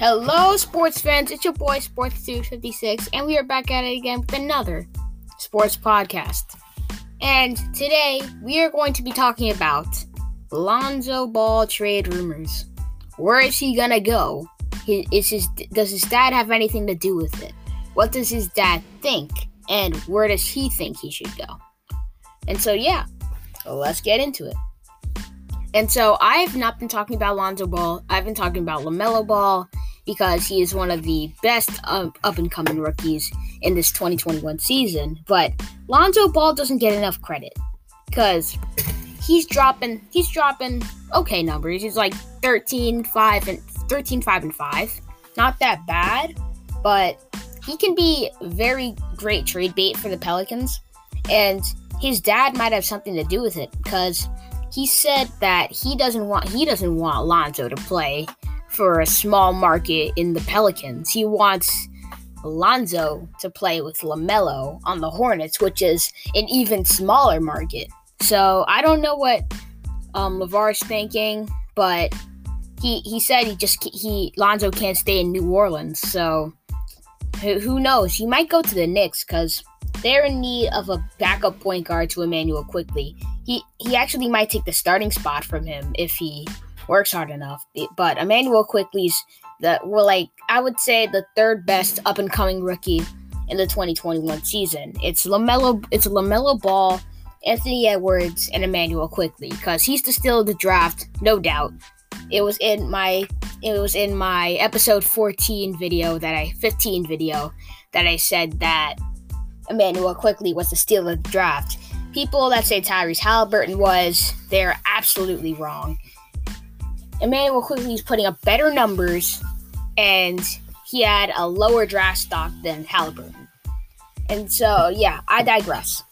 Hello, sports fans. It's your boy, Sports256, and we are back at it again with another sports podcast. And today, we are going to be talking about Lonzo Ball trade rumors. Where is he gonna go? Is his, does his dad have anything to do with it? What does his dad think? And where does he think he should go? And so, yeah, let's get into it. And so, I have not been talking about Lonzo Ball. I've been talking about LaMelo Ball because he is one of the best up and coming rookies in this 2021 season. But Lonzo Ball doesn't get enough credit because he's dropping he's dropping okay numbers. He's like 13 5 and 13 5 and 5. Not that bad, but he can be very great trade bait for the Pelicans and his dad might have something to do with it because he said that he doesn't want he doesn't want Lonzo to play for a small market in the Pelicans. He wants Alonzo to play with LaMelo on the Hornets, which is an even smaller market. So I don't know what um, LaVar's thinking, but he he said he just he Lonzo can't stay in New Orleans. So who, who knows? He might go to the Knicks because they're in need of a backup point guard to Immanuel Quickley. He he actually might take the starting spot from him if he works hard enough. But Immanuel Quickley's the well, like I would say the third best up and coming rookie in the 2021 season. It's LaMelo. It's LaMelo Ball, Anthony Edwards, and Immanuel Quickley because he's the of the draft, no doubt. It was in my it was in my episode 14 video that I 15 video that I said that Immanuel Quickley was the steal of the draft. People that say Tyrese Halliburton was, they're absolutely wrong. Immanuel Quickley is putting up better numbers, and he had a lower draft stock than Halliburton. And so, yeah, I digress.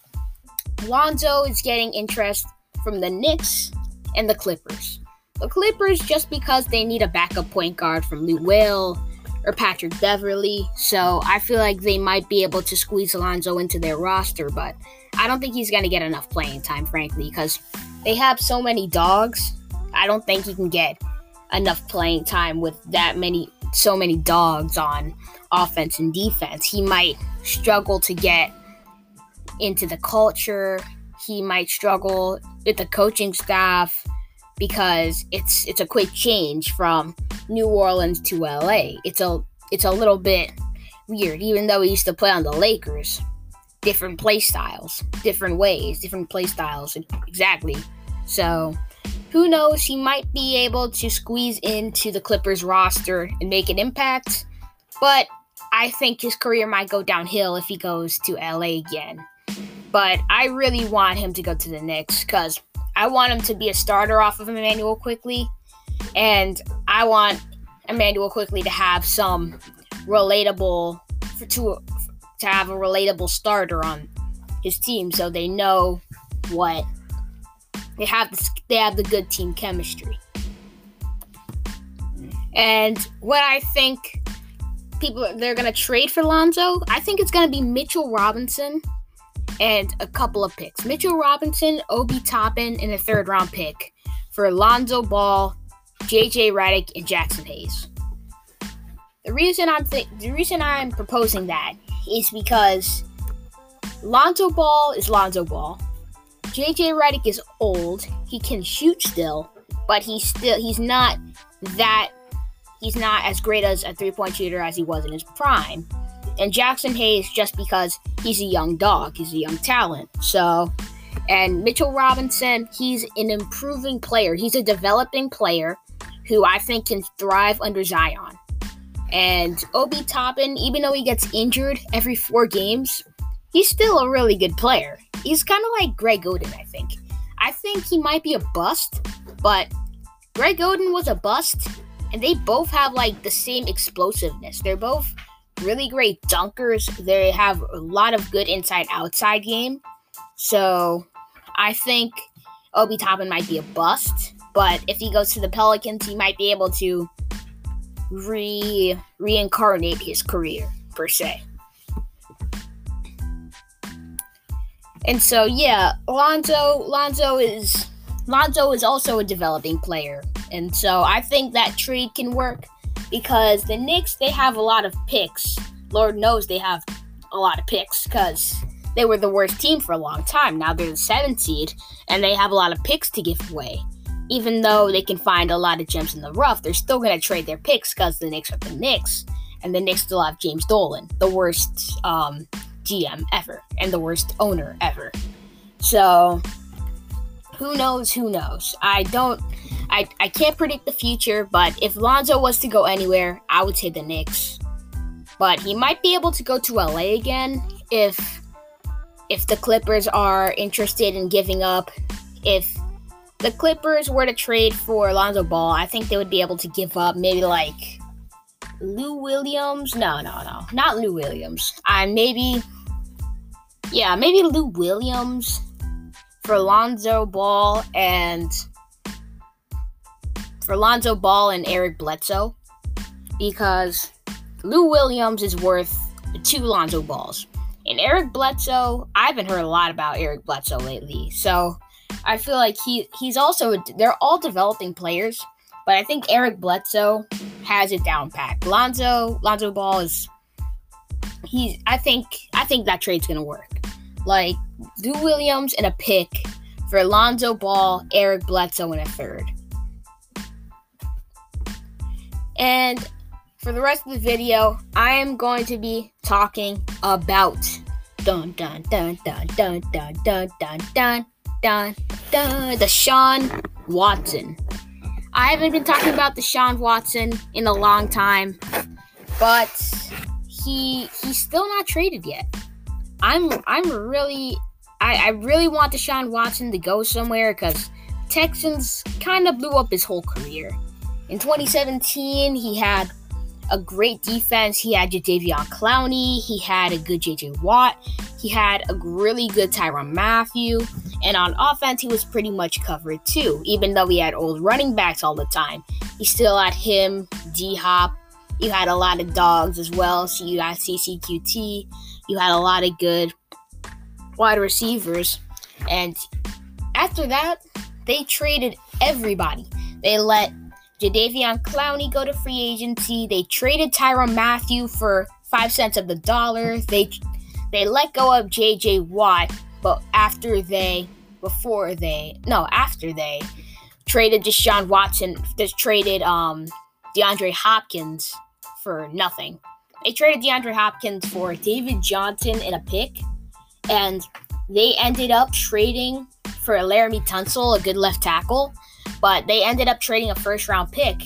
Lonzo is getting interest from the Knicks and the Clippers. The Clippers just because they need a backup point guard from Lou Will or Patrick Beverley, so I feel like they might be able to squeeze Alonzo into their roster, but I don't think he's going to get enough playing time, frankly, because they have so many dogs I don't think he can get enough playing time with that many so many dogs on offense and defense. He might struggle to get into the culture. He might struggle with the coaching staff because it's it's a quick change from New Orleans to LA. It's a it's a little bit weird, even though he used to play on the Lakers. Different play styles, different ways, different play styles, exactly. So who knows? He might be able to squeeze into the Clippers roster and make an impact, but I think his career might go downhill if he goes to LA again. But I really want him to go to the Knicks because I want him to be a starter off of Immanuel Quickley. and I want Immanuel Quickley to have some relatable to to have a relatable starter on his team so they know what they have the, they have the good team chemistry. And what I think people they're gonna trade for Lonzo, I think it's gonna be Mitchell Robinson and a couple of picks. Mitchell Robinson, Obi Toppin, and a third round pick for Lonzo Ball, JJ Redick, and Jaxson Hayes. The reason I'm th- the reason I'm proposing that is because Lonzo Ball is Lonzo Ball. JJ Redick is old. He can shoot still, but he's still he's not that he's not as great as a three-point shooter as he was in his prime. And Jaxson Hayes just because he's a young dog, he's a young talent. So and Mitchell Robinson, he's an improving player. He's a developing player who I think can thrive under Zion. And Obi Toppin, even though he gets injured every four games, he's still a really good player. He's kind of like Greg Oden, I think. I think he might be a bust, but Greg Oden was a bust, and they both have like the same explosiveness. They're both really great dunkers. They have a lot of good inside outside game. So I think Obi Toppin might be a bust, but if he goes to the Pelicans, he might be able to re reincarnate his career per se. And so yeah, Lonzo Lonzo is Lonzo is also a developing player. And so I think that trade can work. because the Knicks they have a lot of picks. Lord knows they have a lot of picks because they were the worst team for a long time. Now they're the seventh seed and they have a lot of picks to give away. Even though they can find a lot of gems in the rough, they're still gonna trade their picks because the Knicks are the Knicks, and the Knicks still have James Dolan, the worst um, GM ever and the worst owner ever. So who knows? Who knows? I don't. I, I can't predict the future, but if Lonzo was to go anywhere, I would say the Knicks. But he might be able to go to LA again if if the Clippers are interested in giving up. If the Clippers were to trade for Lonzo Ball, I think they would be able to give up maybe like Lou Williams. No, no, no, not Lou Williams. I maybe, yeah, maybe Lou Williams for Lonzo Ball and for Lonzo Ball and Eric Bledsoe because Lou Williams is worth two Lonzo Balls. And Eric Bledsoe, I haven't heard a lot about Eric Bledsoe lately. So I feel like he he's also they're all developing players, but I think Eric Bledsoe has it down pat. Lonzo Lonzo Ball is he's I think I think that trade's gonna work. Like Lou Williams and a pick for Lonzo Ball, Eric Bledsoe, and a third. And for the rest of the video, I am going to be talking about dun dun dun dun dun dun dun dun dun dun dun Deshaun Watson. I haven't been talking about Deshaun Watson in a long time, but he he's still not traded yet. I'm I'm really I, I really want Deshaun Watson to go somewhere because Texans kind of blew up his whole career. In 2017, he had a great defense. He had Jadeveon Clowney. He had a good JJ Watt. He had a really good Tyrann Mathieu. And on offense, he was pretty much covered too. Even though he had old running backs all the time, he still had him, D Hop. You had a lot of dogs as well. So you had CCQT. You had a lot of good wide receivers. And after that, they traded everybody. They let Jadeveon Clowney go to free agency. They traded Tyrann Mathieu for five cents of the dollar. They they let go of JJ Watt, but after they before they no after they traded Deshaun Watson, just traded um DeAndre Hopkins for nothing. They traded DeAndre Hopkins for David Johnson in a pick, and they ended up trading for Laremy Tunsil, a good left tackle but they ended up trading a first round pick.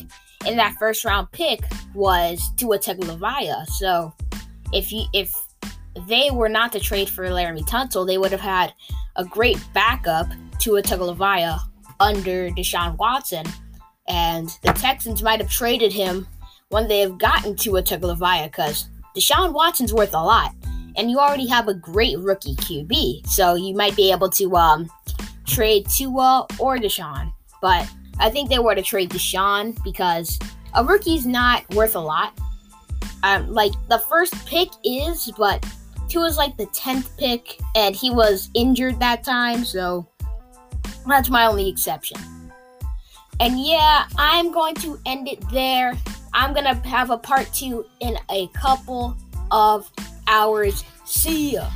And that first round pick was Tua Tagovailoa. So if you if they were not to trade for Laremy Tunsil, they would have had a great backup to Tua Tagovailoa under Deshaun Watson. And the Texans might have traded him when they have gotten to a Tagovailoa because Deshaun Watson's worth a lot. And you already have a great rookie QB. So you might be able to um, trade Tua or Deshaun. But I think they were to trade Deshaun because a rookie's not worth a lot. Um, like the first pick is, but is like the tenth pick, and he was injured that time, so that's my only exception. And yeah, I'm going to end it there. I'm gonna have a part two in a couple of hours. See ya.